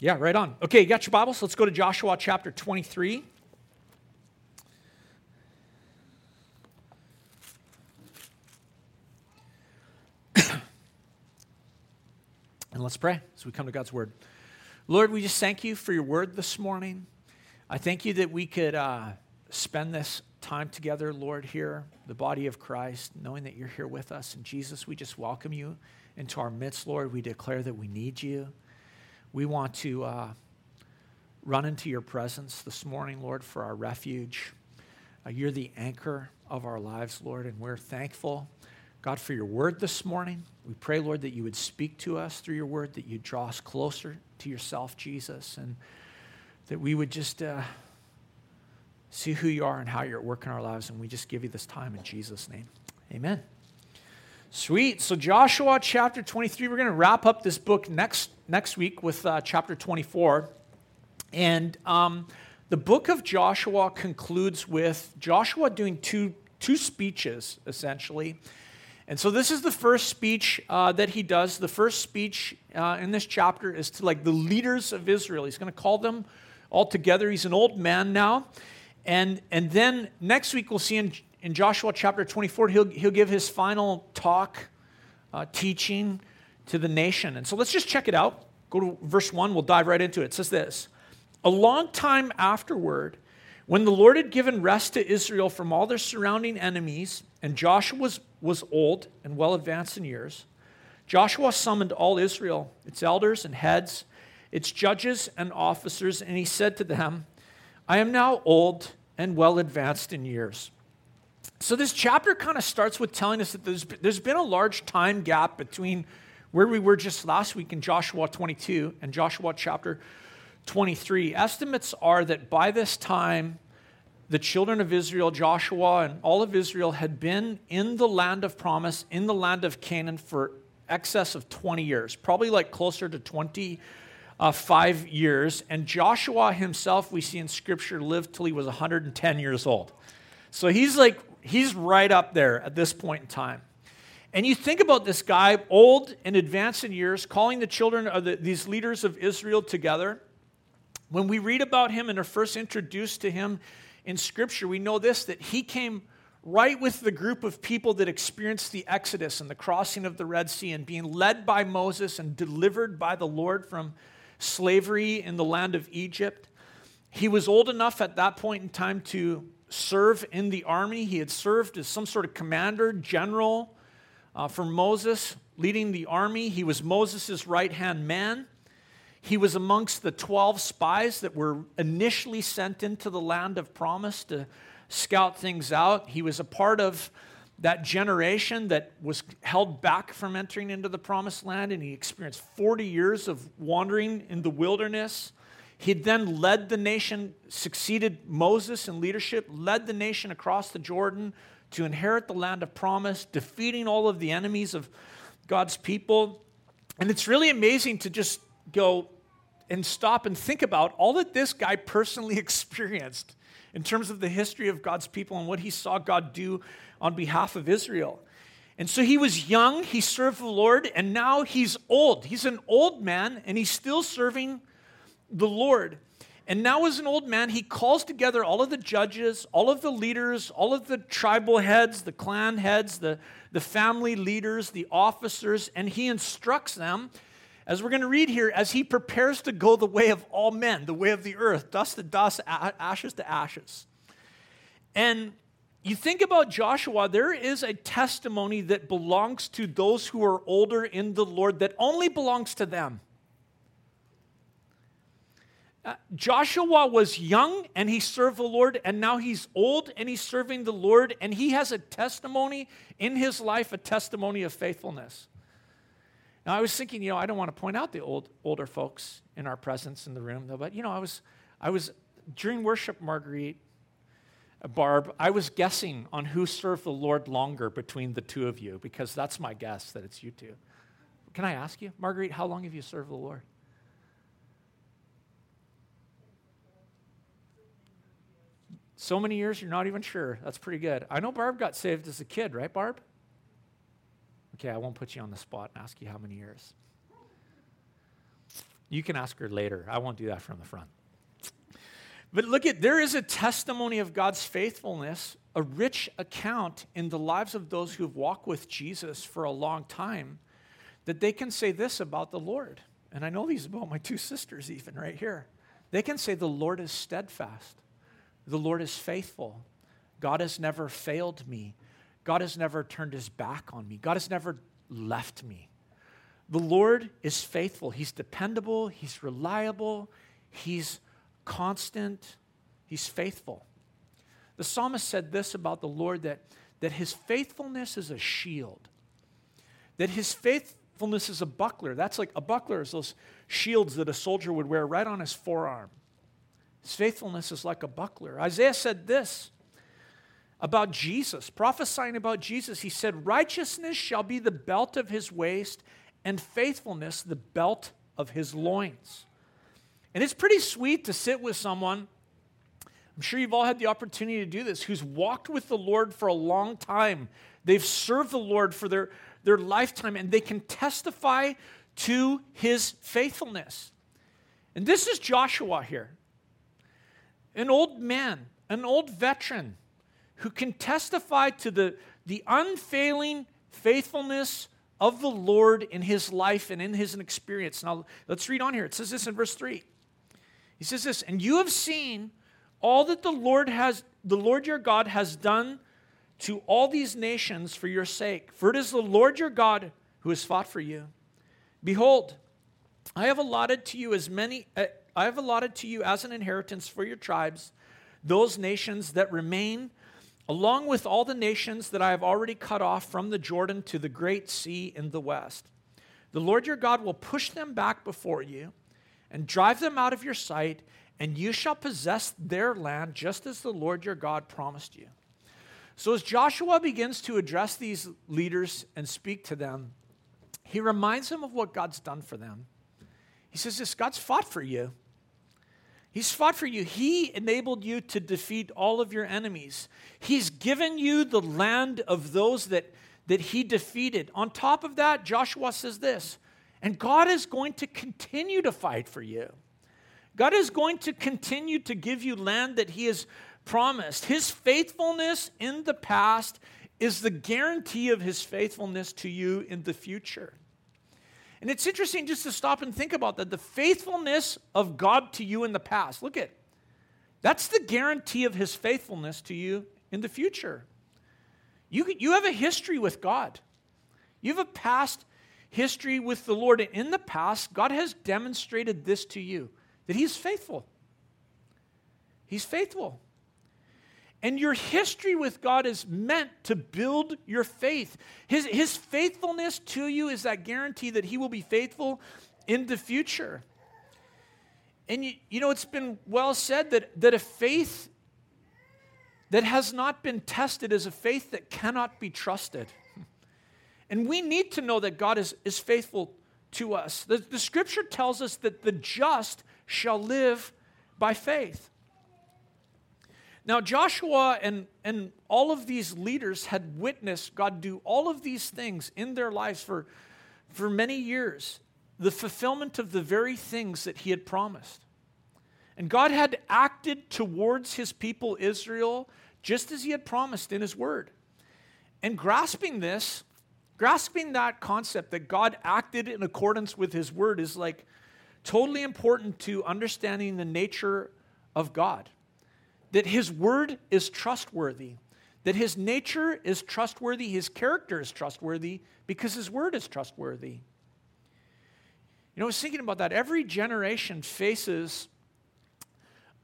Yeah, right on. Okay, you got your Bibles? Let's go to Joshua chapter 23. and let's pray as we come to God's Word. Lord, we just thank you for your Word this morning. I thank you that we could uh, spend this time together, Lord, here, the body of Christ, knowing that you're here with us. And Jesus, we just welcome you into our midst, Lord. We declare that we need you. We want to uh, run into your presence this morning, Lord, for our refuge. Uh, you're the anchor of our lives, Lord, and we're thankful, God, for your word this morning. We pray, Lord, that you would speak to us through your word, that you'd draw us closer to yourself, Jesus, and that we would just uh, see who you are and how you're at work in our lives. And we just give you this time in Jesus' name. Amen. Sweet. So, Joshua chapter 23, we're going to wrap up this book next, next week with uh, chapter 24. And um, the book of Joshua concludes with Joshua doing two, two speeches, essentially. And so, this is the first speech uh, that he does. The first speech uh, in this chapter is to like the leaders of Israel. He's going to call them all together. He's an old man now. And, and then next week, we'll see in in Joshua chapter 24, he'll, he'll give his final talk, uh, teaching to the nation. And so let's just check it out. Go to verse 1, we'll dive right into it. It says this A long time afterward, when the Lord had given rest to Israel from all their surrounding enemies, and Joshua was, was old and well advanced in years, Joshua summoned all Israel, its elders and heads, its judges and officers, and he said to them, I am now old and well advanced in years. So this chapter kind of starts with telling us that there's, there's been a large time gap between where we were just last week in Joshua 22 and Joshua chapter 23. Estimates are that by this time, the children of Israel, Joshua, and all of Israel had been in the land of promise, in the land of Canaan for excess of 20 years, probably like closer to 25 uh, years. And Joshua himself, we see in scripture, lived till he was 110 years old. So he's like he's right up there at this point in time. And you think about this guy, old and advanced in years, calling the children of the, these leaders of Israel together. When we read about him and are first introduced to him in Scripture, we know this that he came right with the group of people that experienced the Exodus and the crossing of the Red Sea and being led by Moses and delivered by the Lord from slavery in the land of Egypt. He was old enough at that point in time to serve in the army. He had served as some sort of commander, general uh, for Moses, leading the army. He was Moses' right hand man. He was amongst the 12 spies that were initially sent into the land of promise to scout things out. He was a part of that generation that was held back from entering into the promised land, and he experienced 40 years of wandering in the wilderness. He then led the nation, succeeded Moses in leadership, led the nation across the Jordan to inherit the land of promise, defeating all of the enemies of God's people. And it's really amazing to just go and stop and think about all that this guy personally experienced in terms of the history of God's people and what he saw God do on behalf of Israel. And so he was young, he served the Lord, and now he's old. He's an old man, and he's still serving the Lord. And now, as an old man, he calls together all of the judges, all of the leaders, all of the tribal heads, the clan heads, the, the family leaders, the officers, and he instructs them, as we're going to read here, as he prepares to go the way of all men, the way of the earth, dust to dust, ashes to ashes. And you think about Joshua, there is a testimony that belongs to those who are older in the Lord that only belongs to them. Uh, Joshua was young and he served the Lord, and now he's old and he's serving the Lord, and he has a testimony in his life, a testimony of faithfulness. Now, I was thinking, you know, I don't want to point out the old, older folks in our presence in the room, though, but, you know, I was, I was during worship, Marguerite, uh, Barb, I was guessing on who served the Lord longer between the two of you, because that's my guess that it's you two. Can I ask you, Marguerite, how long have you served the Lord? So many years, you're not even sure. That's pretty good. I know Barb got saved as a kid, right, Barb? Okay, I won't put you on the spot and ask you how many years. You can ask her later. I won't do that from the front. But look at, there is a testimony of God's faithfulness, a rich account in the lives of those who've walked with Jesus for a long time, that they can say this about the Lord. And I know these about my two sisters, even right here. They can say, The Lord is steadfast, the Lord is faithful. God has never failed me. God has never turned his back on me. God has never left me. The Lord is faithful. He's dependable. He's reliable. He's constant, he's faithful. The psalmist said this about the Lord that, that his faithfulness is a shield, that his faithfulness is a buckler. That's like a buckler is those shields that a soldier would wear right on his forearm. His faithfulness is like a buckler. Isaiah said this about Jesus, prophesying about Jesus. He said, Righteousness shall be the belt of his waist, and faithfulness the belt of his loins. And it's pretty sweet to sit with someone, I'm sure you've all had the opportunity to do this, who's walked with the Lord for a long time. They've served the Lord for their, their lifetime, and they can testify to his faithfulness. And this is Joshua here, an old man, an old veteran who can testify to the, the unfailing faithfulness of the Lord in his life and in his experience. Now, let's read on here. It says this in verse 3. He says this, and you have seen all that the Lord has, the Lord your God has done to all these nations for your sake. For it is the Lord your God who has fought for you. Behold, I have allotted to you as many, uh, I have allotted to you as an inheritance for your tribes those nations that remain, along with all the nations that I have already cut off from the Jordan to the great sea in the west. The Lord your God will push them back before you and drive them out of your sight, and you shall possess their land just as the Lord your God promised you. So, as Joshua begins to address these leaders and speak to them, he reminds them of what God's done for them. He says, This God's fought for you. He's fought for you. He enabled you to defeat all of your enemies. He's given you the land of those that, that he defeated. On top of that, Joshua says this and God is going to continue to fight for you. God is going to continue to give you land that He has promised. His faithfulness in the past is the guarantee of His faithfulness to you in the future. And it's interesting just to stop and think about that. The faithfulness of God to you in the past. Look at that's the guarantee of His faithfulness to you in the future. You, you have a history with God. You have a past history with the Lord. And In the past, God has demonstrated this to you that He's faithful. He's faithful. And your history with God is meant to build your faith. His, his faithfulness to you is that guarantee that He will be faithful in the future. And you, you know, it's been well said that, that a faith that has not been tested is a faith that cannot be trusted. And we need to know that God is, is faithful to us. The, the scripture tells us that the just shall live by faith. Now, Joshua and, and all of these leaders had witnessed God do all of these things in their lives for, for many years, the fulfillment of the very things that he had promised. And God had acted towards his people Israel just as he had promised in his word. And grasping this, Grasping that concept that God acted in accordance with his word is like totally important to understanding the nature of God. That his word is trustworthy, that his nature is trustworthy, his character is trustworthy because his word is trustworthy. You know, I was thinking about that. Every generation faces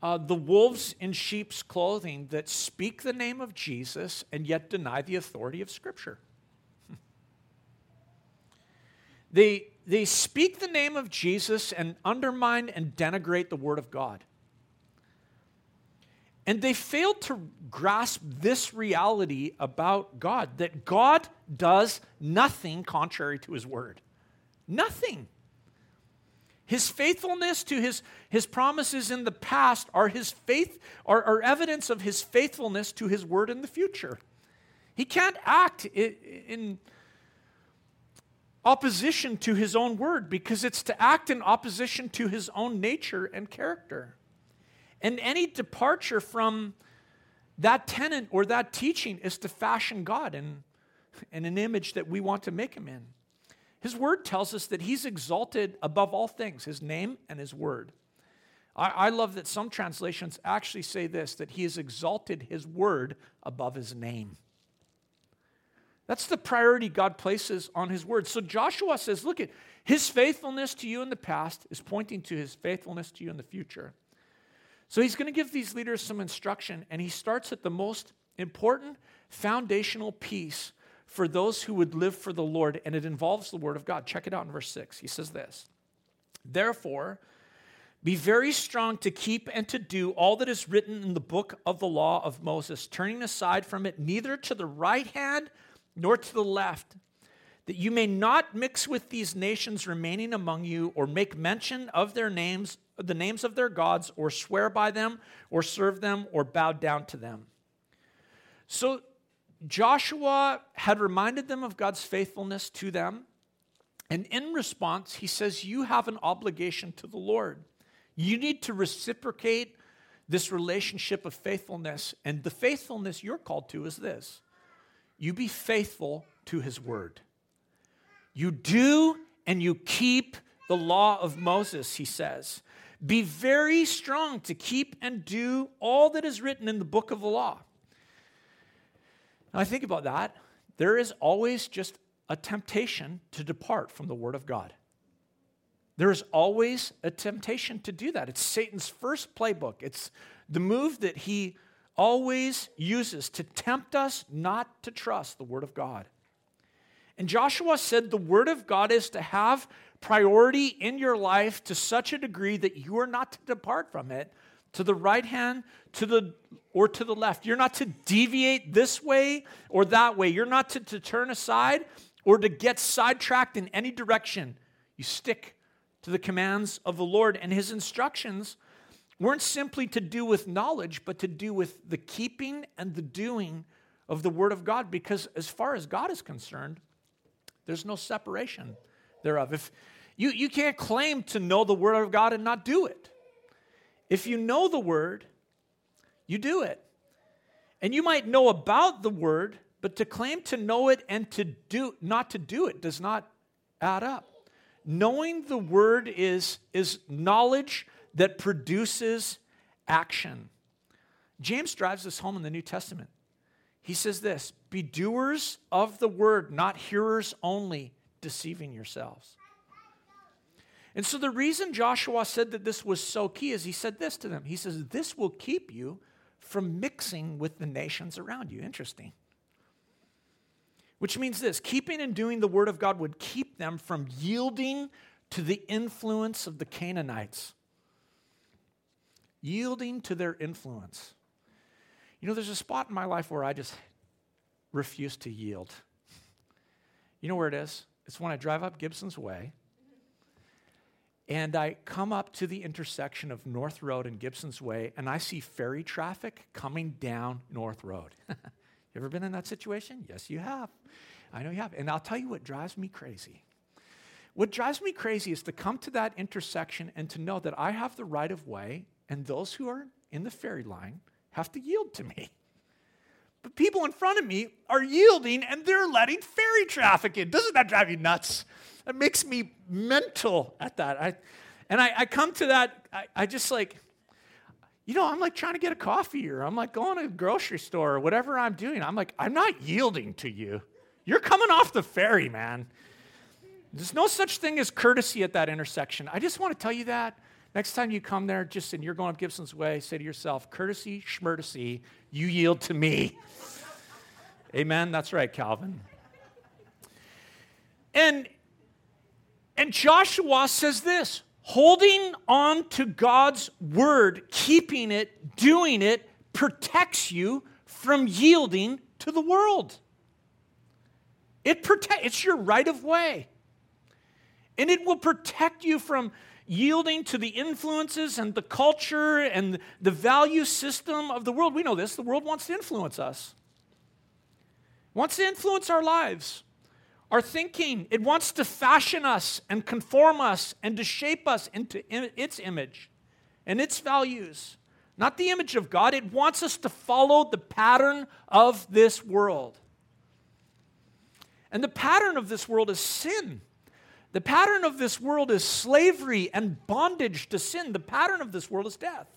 uh, the wolves in sheep's clothing that speak the name of Jesus and yet deny the authority of Scripture. They, they speak the name of Jesus and undermine and denigrate the Word of God. And they failed to grasp this reality about God that God does nothing contrary to His Word. Nothing. His faithfulness to his, his promises in the past are his faith are, are evidence of his faithfulness to his word in the future. He can't act in, in opposition to his own word because it's to act in opposition to his own nature and character. And any departure from that tenet or that teaching is to fashion God in, in an image that we want to make him in. His word tells us that he's exalted above all things, his name and his word. I, I love that some translations actually say this that he has exalted his word above his name. That's the priority God places on his word. So Joshua says, look at his faithfulness to you in the past is pointing to his faithfulness to you in the future. So he's going to give these leaders some instruction, and he starts at the most important foundational piece for those who would live for the Lord, and it involves the Word of God. Check it out in verse 6. He says this Therefore, be very strong to keep and to do all that is written in the book of the law of Moses, turning aside from it neither to the right hand nor to the left, that you may not mix with these nations remaining among you, or make mention of their names, the names of their gods, or swear by them, or serve them, or bow down to them. So Joshua had reminded them of God's faithfulness to them. And in response, he says, You have an obligation to the Lord. You need to reciprocate this relationship of faithfulness. And the faithfulness you're called to is this you be faithful to his word. You do and you keep the law of Moses, he says. Be very strong to keep and do all that is written in the book of the law. Now, I think about that. There is always just a temptation to depart from the Word of God. There is always a temptation to do that. It's Satan's first playbook. It's the move that he always uses to tempt us not to trust the Word of God. And Joshua said the Word of God is to have priority in your life to such a degree that you are not to depart from it to the right hand, to the or to the left. You're not to deviate this way or that way. You're not to, to turn aside or to get sidetracked in any direction. You stick to the commands of the Lord, and his instructions weren't simply to do with knowledge, but to do with the keeping and the doing of the Word of God, because as far as God is concerned, there's no separation thereof. If you, you can't claim to know the Word of God and not do it. If you know the Word, you do it. And you might know about the word, but to claim to know it and to do not to do it does not add up. Knowing the word is, is knowledge that produces action. James drives this home in the New Testament. He says this Be doers of the word, not hearers only, deceiving yourselves. And so the reason Joshua said that this was so key is he said this to them. He says, This will keep you from mixing with the nations around you. Interesting. Which means this keeping and doing the word of God would keep them from yielding to the influence of the Canaanites. Yielding to their influence. You know, there's a spot in my life where I just refuse to yield. You know where it is? It's when I drive up Gibson's Way and I come up to the intersection of North Road and Gibson's Way, and I see ferry traffic coming down North Road. you ever been in that situation? Yes, you have. I know you have. And I'll tell you what drives me crazy. What drives me crazy is to come to that intersection and to know that I have the right of way, and those who are in the ferry line have to yield to me. But people in front of me are yielding and they're letting ferry traffic in. Doesn't that drive you nuts? It makes me mental at that. I, and I, I come to that, I, I just like, you know, I'm like trying to get a coffee or I'm like going to a grocery store or whatever I'm doing. I'm like, I'm not yielding to you. You're coming off the ferry, man. There's no such thing as courtesy at that intersection. I just want to tell you that. Next time you come there, just and you're going up Gibson's Way, say to yourself, courtesy, schmertesy, you yield to me. Amen. That's right, Calvin. And and Joshua says this holding on to God's word, keeping it, doing it, protects you from yielding to the world. It protect, it's your right of way. And it will protect you from yielding to the influences and the culture and the value system of the world. We know this. The world wants to influence us, wants to influence our lives. Our thinking. It wants to fashion us and conform us and to shape us into its image and its values. Not the image of God. It wants us to follow the pattern of this world. And the pattern of this world is sin. The pattern of this world is slavery and bondage to sin. The pattern of this world is death.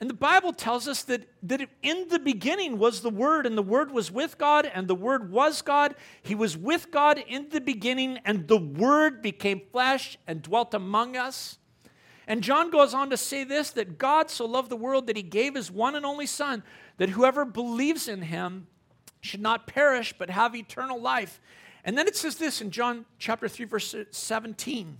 And the Bible tells us that, that in the beginning was the Word, and the Word was with God, and the Word was God. He was with God in the beginning, and the Word became flesh and dwelt among us. And John goes on to say this that God so loved the world that he gave his one and only Son, that whoever believes in him should not perish, but have eternal life. And then it says this in John chapter 3, verse 17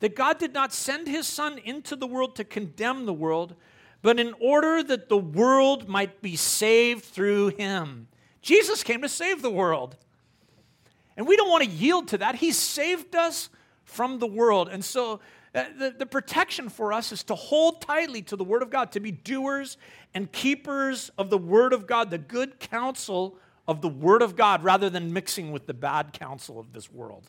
that God did not send his Son into the world to condemn the world but in order that the world might be saved through him. Jesus came to save the world. And we don't want to yield to that. He saved us from the world. And so uh, the, the protection for us is to hold tightly to the Word of God, to be doers and keepers of the Word of God, the good counsel of the Word of God, rather than mixing with the bad counsel of this world.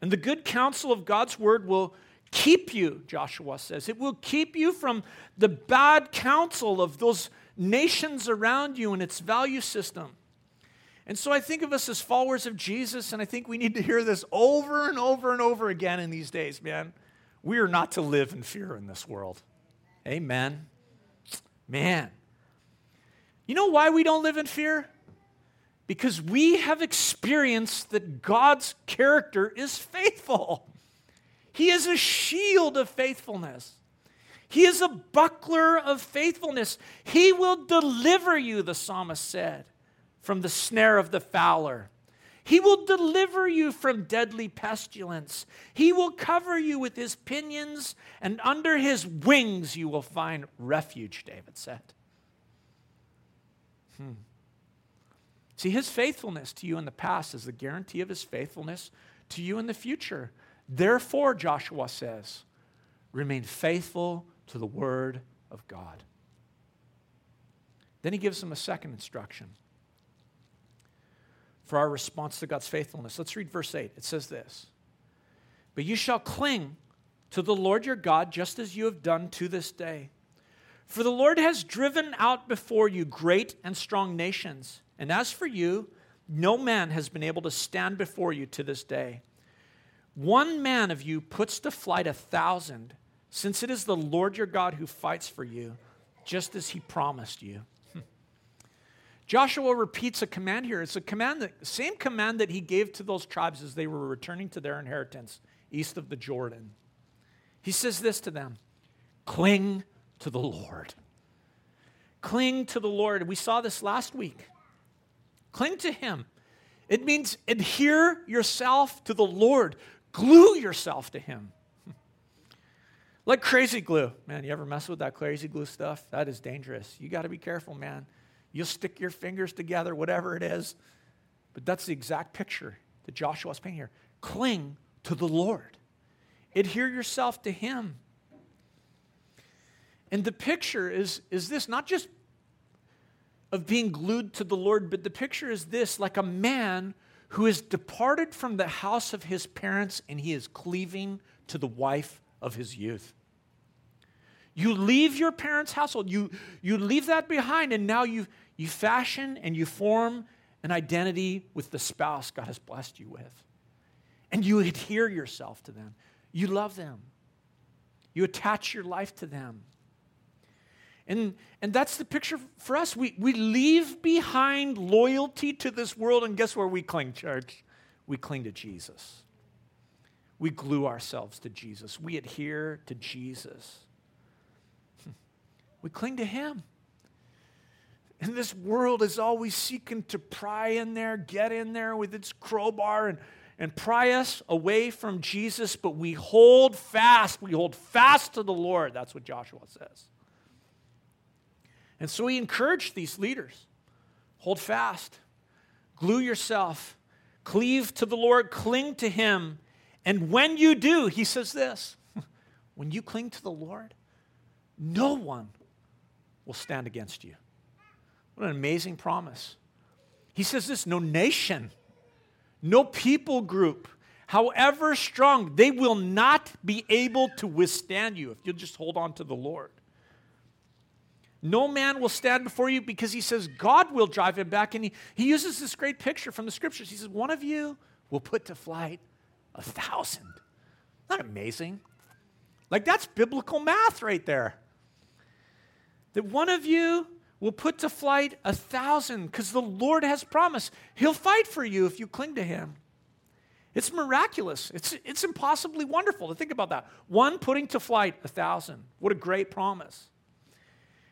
And the good counsel of God's Word will keep you, Joshua says. It will keep you from the bad counsel of those nations around you and its value system. And so I think of us as followers of Jesus, and I think we need to hear this over and over and over again in these days, man. We are not to live in fear in this world. Amen. Man. You know why we don't live in fear? Because we have experienced that God's character is faithful. He is a shield of faithfulness. He is a buckler of faithfulness. He will deliver you, the psalmist said, from the snare of the fowler. He will deliver you from deadly pestilence. He will cover you with his pinions, and under his wings you will find refuge, David said. Hmm. See, his faithfulness to you in the past is the guarantee of his faithfulness to you in the future. Therefore, Joshua says, remain faithful to the word of God. Then he gives them a second instruction for our response to God's faithfulness. Let's read verse 8. It says this But you shall cling to the Lord your God just as you have done to this day. For the Lord has driven out before you great and strong nations, and as for you, no man has been able to stand before you to this day. One man of you puts to flight a thousand, since it is the Lord your God who fights for you, just as he promised you. Joshua repeats a command here. It's a command that same command that he gave to those tribes as they were returning to their inheritance east of the Jordan. He says this to them: cling to the Lord. Cling to the Lord. We saw this last week. Cling to him. It means adhere yourself to the Lord. Glue yourself to Him. like crazy glue. Man, you ever mess with that crazy glue stuff? That is dangerous. You got to be careful, man. You'll stick your fingers together, whatever it is. But that's the exact picture that Joshua's painting here. Cling to the Lord, adhere yourself to Him. And the picture is, is this not just of being glued to the Lord, but the picture is this like a man who has departed from the house of his parents and he is cleaving to the wife of his youth. You leave your parents' household, you, you leave that behind, and now you, you fashion and you form an identity with the spouse God has blessed you with. And you adhere yourself to them. You love them. You attach your life to them. And, and that's the picture for us. We, we leave behind loyalty to this world, and guess where we cling, church? We cling to Jesus. We glue ourselves to Jesus. We adhere to Jesus. We cling to Him. And this world is always seeking to pry in there, get in there with its crowbar and, and pry us away from Jesus, but we hold fast. We hold fast to the Lord. That's what Joshua says. And so he encouraged these leaders hold fast, glue yourself, cleave to the Lord, cling to him. And when you do, he says this when you cling to the Lord, no one will stand against you. What an amazing promise. He says this no nation, no people group, however strong, they will not be able to withstand you if you'll just hold on to the Lord. No man will stand before you because he says God will drive him back. And he, he uses this great picture from the scriptures. He says, One of you will put to flight a thousand. Isn't that amazing. Like that's biblical math right there. That one of you will put to flight a thousand because the Lord has promised He'll fight for you if you cling to Him. It's miraculous. It's, it's impossibly wonderful to think about that. One putting to flight a thousand. What a great promise.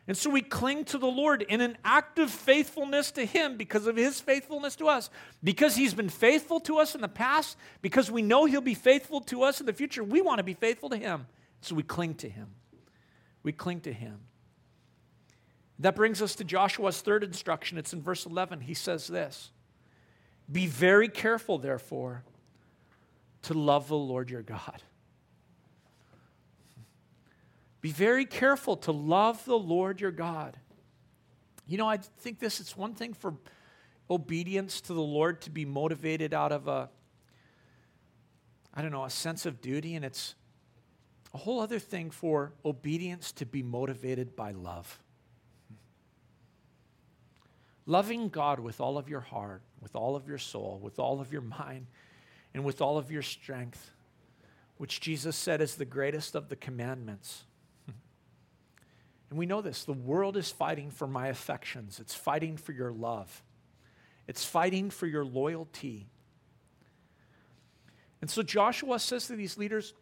And so we cling to the Lord in an act of faithfulness to Him because of His faithfulness to us. Because He's been faithful to us in the past, because we know He'll be faithful to us in the future, we want to be faithful to Him. So we cling to Him. We cling to Him. That brings us to Joshua's third instruction. It's in verse 11. He says this Be very careful, therefore, to love the Lord your God. Be very careful to love the Lord your God. You know, I think this it's one thing for obedience to the Lord to be motivated out of a I don't know, a sense of duty and it's a whole other thing for obedience to be motivated by love. Loving God with all of your heart, with all of your soul, with all of your mind, and with all of your strength, which Jesus said is the greatest of the commandments. And we know this the world is fighting for my affections, it's fighting for your love, it's fighting for your loyalty. And so Joshua says to these leaders,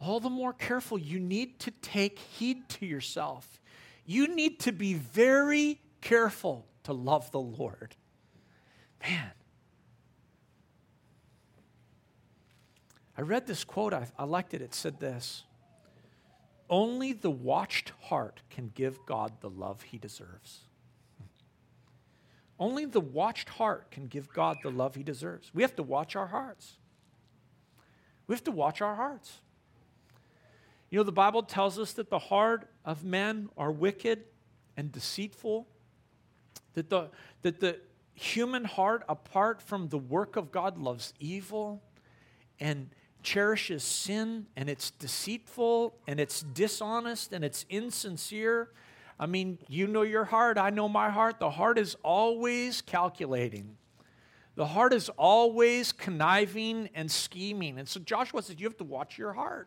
all the more careful. You need to take heed to yourself. You need to be very careful to love the Lord. Man. I read this quote, I, I liked it. It said this Only the watched heart can give God the love he deserves. Only the watched heart can give God the love he deserves. We have to watch our hearts. We have to watch our hearts. You know, the Bible tells us that the heart of men are wicked and deceitful, that the, that the human heart, apart from the work of God, loves evil and cherishes sin, and it's deceitful and it's dishonest and it's insincere. I mean, you know your heart, I know my heart. The heart is always calculating. The heart is always conniving and scheming. And so Joshua says, You have to watch your heart.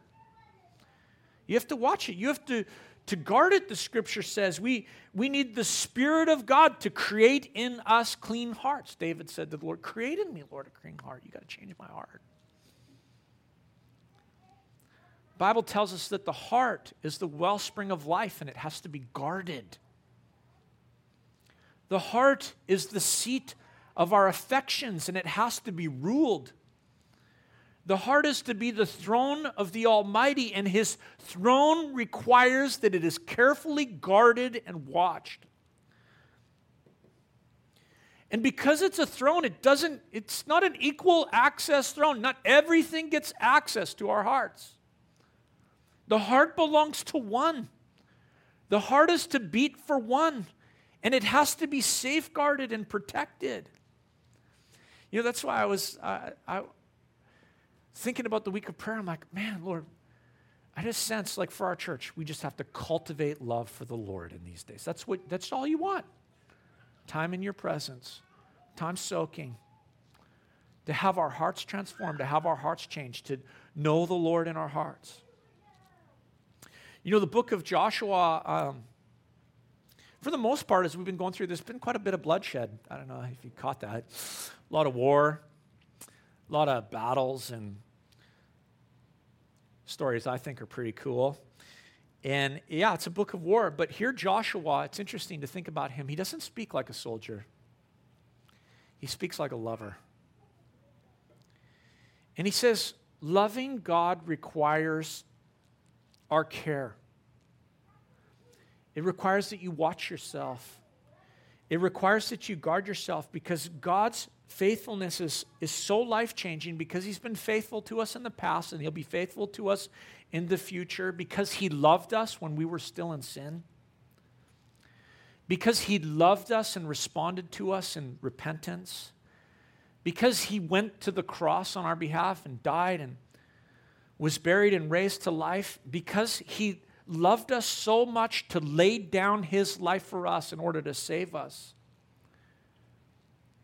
You have to watch it. You have to, to guard it, the scripture says. We, we need the Spirit of God to create in us clean hearts. David said to the Lord, Create in me, Lord, a clean heart. You got to change my heart. Bible tells us that the heart is the wellspring of life and it has to be guarded. The heart is the seat of our affections and it has to be ruled. The heart is to be the throne of the Almighty, and His throne requires that it is carefully guarded and watched. And because it's a throne, it doesn't, it's not an equal access throne. Not everything gets access to our hearts. The heart belongs to one. The heart is to beat for one, and it has to be safeguarded and protected. You know, that's why I was, uh, I, thinking about the week of prayer, I'm like, man, Lord, I just sense like for our church, we just have to cultivate love for the Lord in these days. That's what that's all you want. Time in your presence, time soaking, to have our hearts transformed, to have our hearts changed, to know the Lord in our hearts. You know, the book of Joshua, um, for the most part, as we've been going through, there's been quite a bit of bloodshed. I don't know if you caught that. A lot of war, a lot of battles and stories I think are pretty cool. And yeah, it's a book of war, but here Joshua, it's interesting to think about him. He doesn't speak like a soldier, he speaks like a lover. And he says, loving God requires our care. It requires that you watch yourself. It requires that you guard yourself because God's faithfulness is, is so life changing because he's been faithful to us in the past and he'll be faithful to us in the future because he loved us when we were still in sin. because he loved us and responded to us in repentance, because he went to the cross on our behalf and died and was buried and raised to life, because he loved us so much to lay down his life for us in order to save us,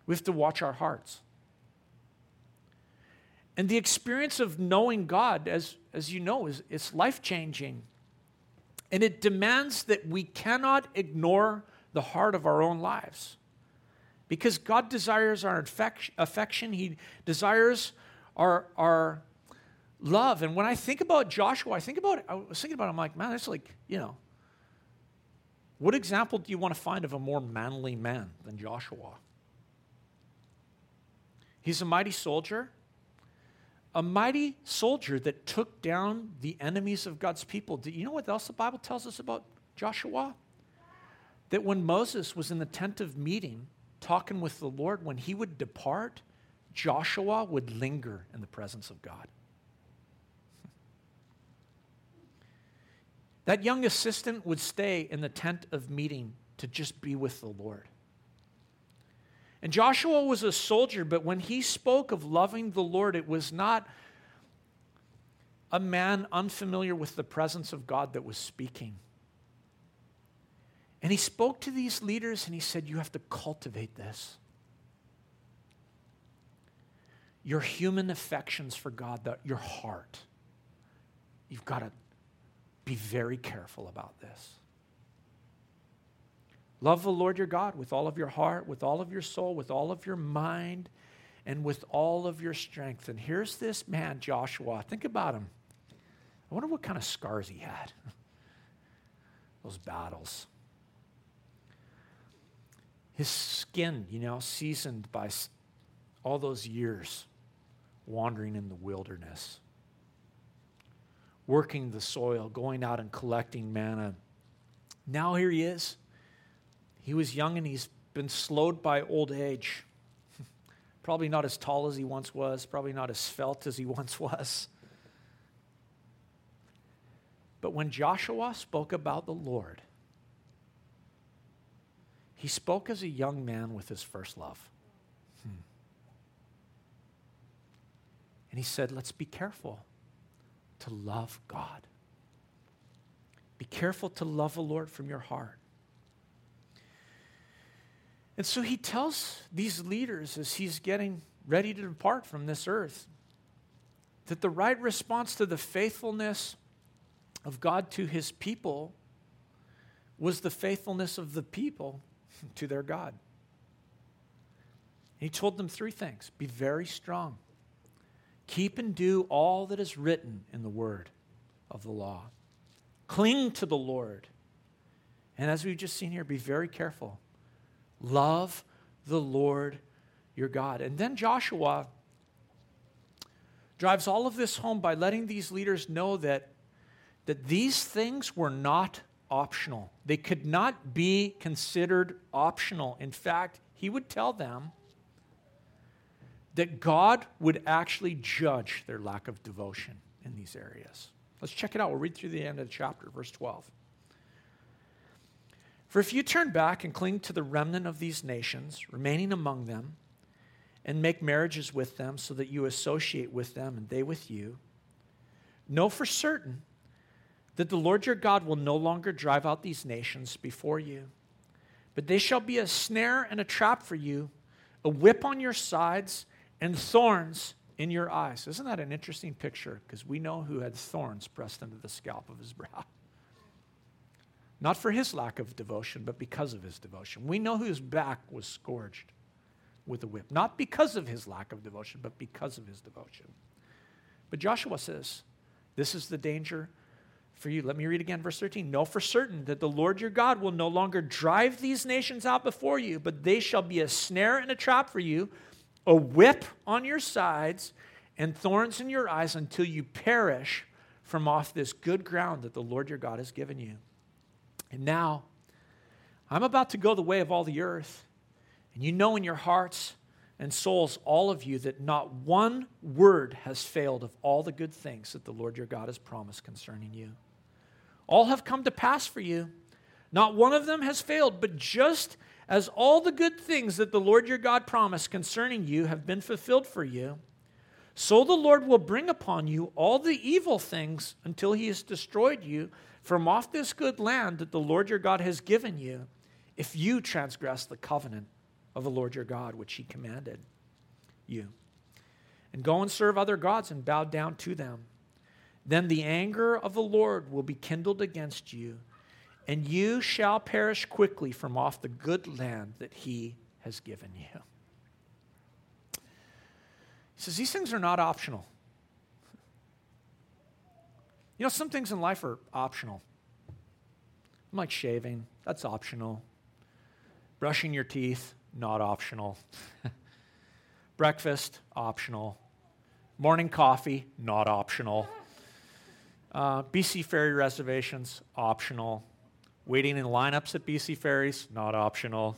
we have to watch our hearts. And the experience of knowing God, as, as you know, is it's life changing. And it demands that we cannot ignore the heart of our own lives. Because God desires our affection, He desires our, our love. And when I think about Joshua, I think about I was thinking about it, I'm like, man, it's like, you know, what example do you want to find of a more manly man than Joshua? He's a mighty soldier a mighty soldier that took down the enemies of God's people. Do you know what else the Bible tells us about Joshua? That when Moses was in the tent of meeting talking with the Lord, when he would depart, Joshua would linger in the presence of God. That young assistant would stay in the tent of meeting to just be with the Lord. And Joshua was a soldier, but when he spoke of loving the Lord, it was not a man unfamiliar with the presence of God that was speaking. And he spoke to these leaders and he said, You have to cultivate this. Your human affections for God, your heart. You've got to be very careful about this. Love the Lord your God with all of your heart, with all of your soul, with all of your mind, and with all of your strength. And here's this man, Joshua. Think about him. I wonder what kind of scars he had. Those battles. His skin, you know, seasoned by all those years wandering in the wilderness, working the soil, going out and collecting manna. Now here he is he was young and he's been slowed by old age. probably not as tall as he once was, probably not as svelte as he once was. But when Joshua spoke about the Lord, he spoke as a young man with his first love. Hmm. And he said, Let's be careful to love God. Be careful to love the Lord from your heart. And so he tells these leaders as he's getting ready to depart from this earth that the right response to the faithfulness of God to his people was the faithfulness of the people to their God. He told them three things be very strong, keep and do all that is written in the word of the law, cling to the Lord. And as we've just seen here, be very careful Love the Lord your God. And then Joshua drives all of this home by letting these leaders know that, that these things were not optional. They could not be considered optional. In fact, he would tell them that God would actually judge their lack of devotion in these areas. Let's check it out. We'll read through the end of the chapter, verse 12. For if you turn back and cling to the remnant of these nations, remaining among them, and make marriages with them so that you associate with them and they with you, know for certain that the Lord your God will no longer drive out these nations before you, but they shall be a snare and a trap for you, a whip on your sides, and thorns in your eyes. Isn't that an interesting picture? Because we know who had thorns pressed into the scalp of his brow. Not for his lack of devotion, but because of his devotion. We know whose back was scourged with a whip. Not because of his lack of devotion, but because of his devotion. But Joshua says, This is the danger for you. Let me read again, verse 13. Know for certain that the Lord your God will no longer drive these nations out before you, but they shall be a snare and a trap for you, a whip on your sides, and thorns in your eyes until you perish from off this good ground that the Lord your God has given you. And now, I'm about to go the way of all the earth. And you know in your hearts and souls, all of you, that not one word has failed of all the good things that the Lord your God has promised concerning you. All have come to pass for you. Not one of them has failed, but just as all the good things that the Lord your God promised concerning you have been fulfilled for you, so the Lord will bring upon you all the evil things until he has destroyed you from off this good land that the Lord your God has given you, if you transgress the covenant of the Lord your God, which he commanded you. And go and serve other gods and bow down to them. Then the anger of the Lord will be kindled against you, and you shall perish quickly from off the good land that he has given you. He says, These things are not optional. You know, some things in life are optional. I'm Like shaving, that's optional. Brushing your teeth, not optional. Breakfast, optional. Morning coffee, not optional. Uh, BC Ferry reservations, optional. Waiting in lineups at BC Ferries, not optional.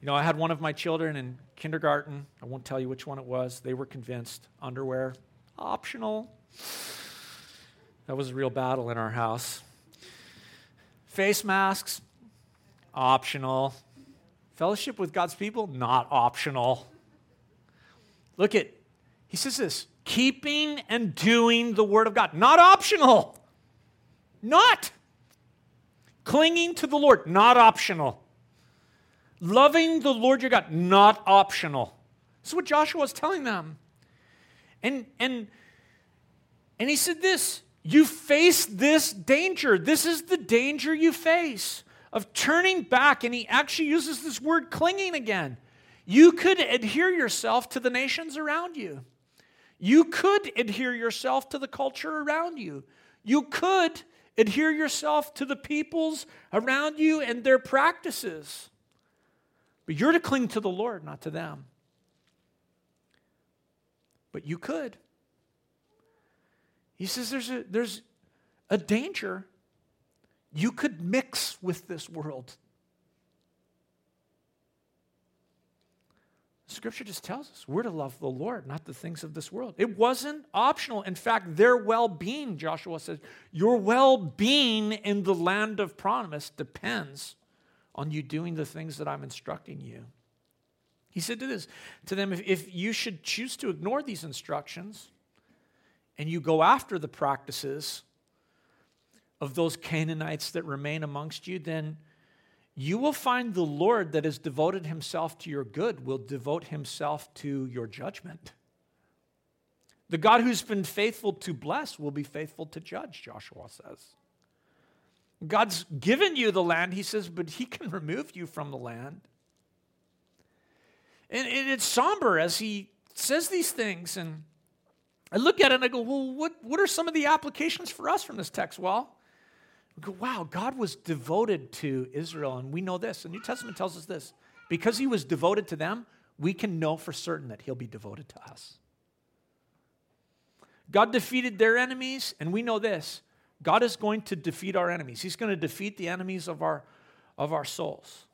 You know, I had one of my children in kindergarten. I won't tell you which one it was. They were convinced underwear, optional. That was a real battle in our house. Face masks, optional. Fellowship with God's people, not optional. Look at, he says this keeping and doing the Word of God, not optional. Not. Clinging to the Lord, not optional. Loving the Lord your God, not optional. This is what Joshua was telling them. And, and, and he said this you face this danger. This is the danger you face of turning back. And he actually uses this word clinging again. You could adhere yourself to the nations around you. You could adhere yourself to the culture around you. You could adhere yourself to the peoples around you and their practices. But you're to cling to the Lord, not to them. But you could. He says there's a, there's a danger. You could mix with this world. Scripture just tells us we're to love the Lord, not the things of this world. It wasn't optional. In fact, their well being, Joshua says, your well being in the land of promise depends on you doing the things that I'm instructing you. He said to this to them, if, if you should choose to ignore these instructions and you go after the practices of those Canaanites that remain amongst you, then you will find the Lord that has devoted himself to your good will devote himself to your judgment. The God who's been faithful to bless will be faithful to judge, Joshua says. God's given you the land, he says, but he can remove you from the land. And it's somber as he says these things. And I look at it and I go, well, what, what are some of the applications for us from this text? Well, wow, God was devoted to Israel. And we know this. The New Testament tells us this. Because he was devoted to them, we can know for certain that he'll be devoted to us. God defeated their enemies, and we know this God is going to defeat our enemies. He's going to defeat the enemies of our, of our souls.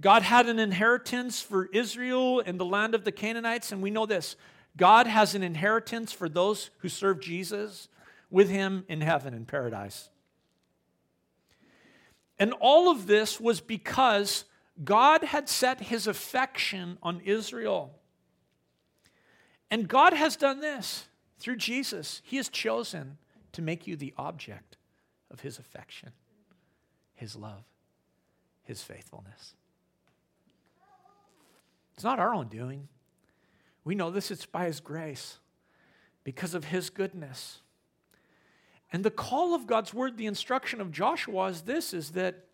God had an inheritance for Israel in the land of the Canaanites, and we know this God has an inheritance for those who serve Jesus with him in heaven in paradise. And all of this was because God had set his affection on Israel. And God has done this through Jesus. He has chosen to make you the object of his affection, his love, his faithfulness. It's not our own doing. We know this, it's by his grace, because of his goodness. And the call of God's word, the instruction of Joshua is this is that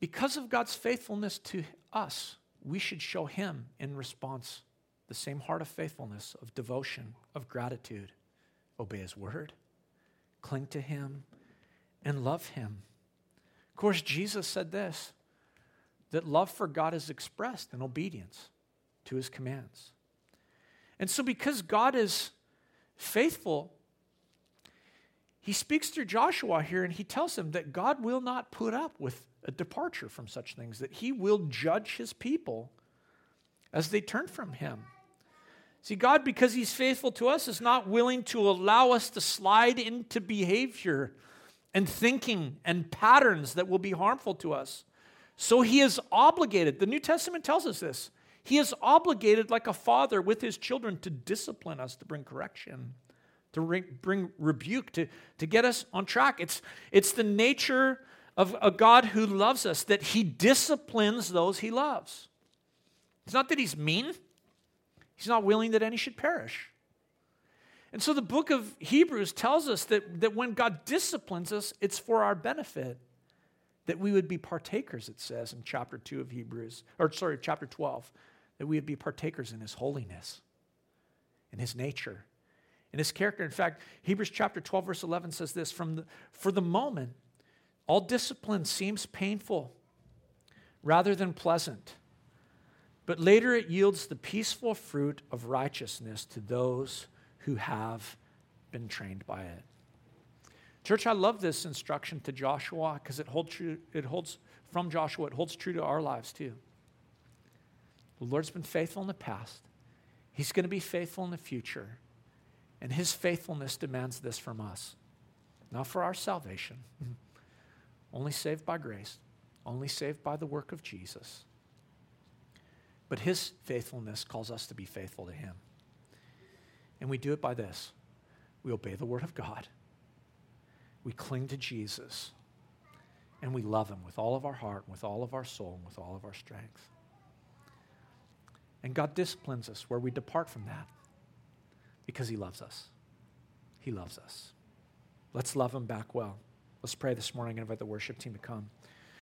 because of God's faithfulness to us, we should show him in response the same heart of faithfulness, of devotion, of gratitude obey his word, cling to him, and love him. Of course, Jesus said this that love for God is expressed in obedience to his commands. And so, because God is faithful, he speaks through Joshua here and he tells him that God will not put up with a departure from such things, that he will judge his people as they turn from him. See, God, because He's faithful to us, is not willing to allow us to slide into behavior and thinking and patterns that will be harmful to us. So he is obligated. The New Testament tells us this. He is obligated, like a father with his children, to discipline us, to bring correction, to bring rebuke, to, to get us on track. It's, it's the nature of a God who loves us that he disciplines those he loves. It's not that he's mean, he's not willing that any should perish. And so the book of Hebrews tells us that, that when God disciplines us, it's for our benefit. That we would be partakers, it says in chapter 2 of Hebrews, or sorry, chapter 12, that we would be partakers in his holiness, in his nature, in his character. In fact, Hebrews chapter 12, verse 11 says this From the, For the moment, all discipline seems painful rather than pleasant, but later it yields the peaceful fruit of righteousness to those who have been trained by it. Church, I love this instruction to Joshua because it holds true, it holds from Joshua, it holds true to our lives too. The Lord's been faithful in the past. He's going to be faithful in the future. And his faithfulness demands this from us. Not for our salvation, only saved by grace, only saved by the work of Jesus. But his faithfulness calls us to be faithful to him. And we do it by this we obey the Word of God, we cling to Jesus, and we love Him with all of our heart, with all of our soul, and with all of our strength. And God disciplines us where we depart from that because He loves us. He loves us. Let's love Him back well. Let's pray this morning and invite the worship team to come.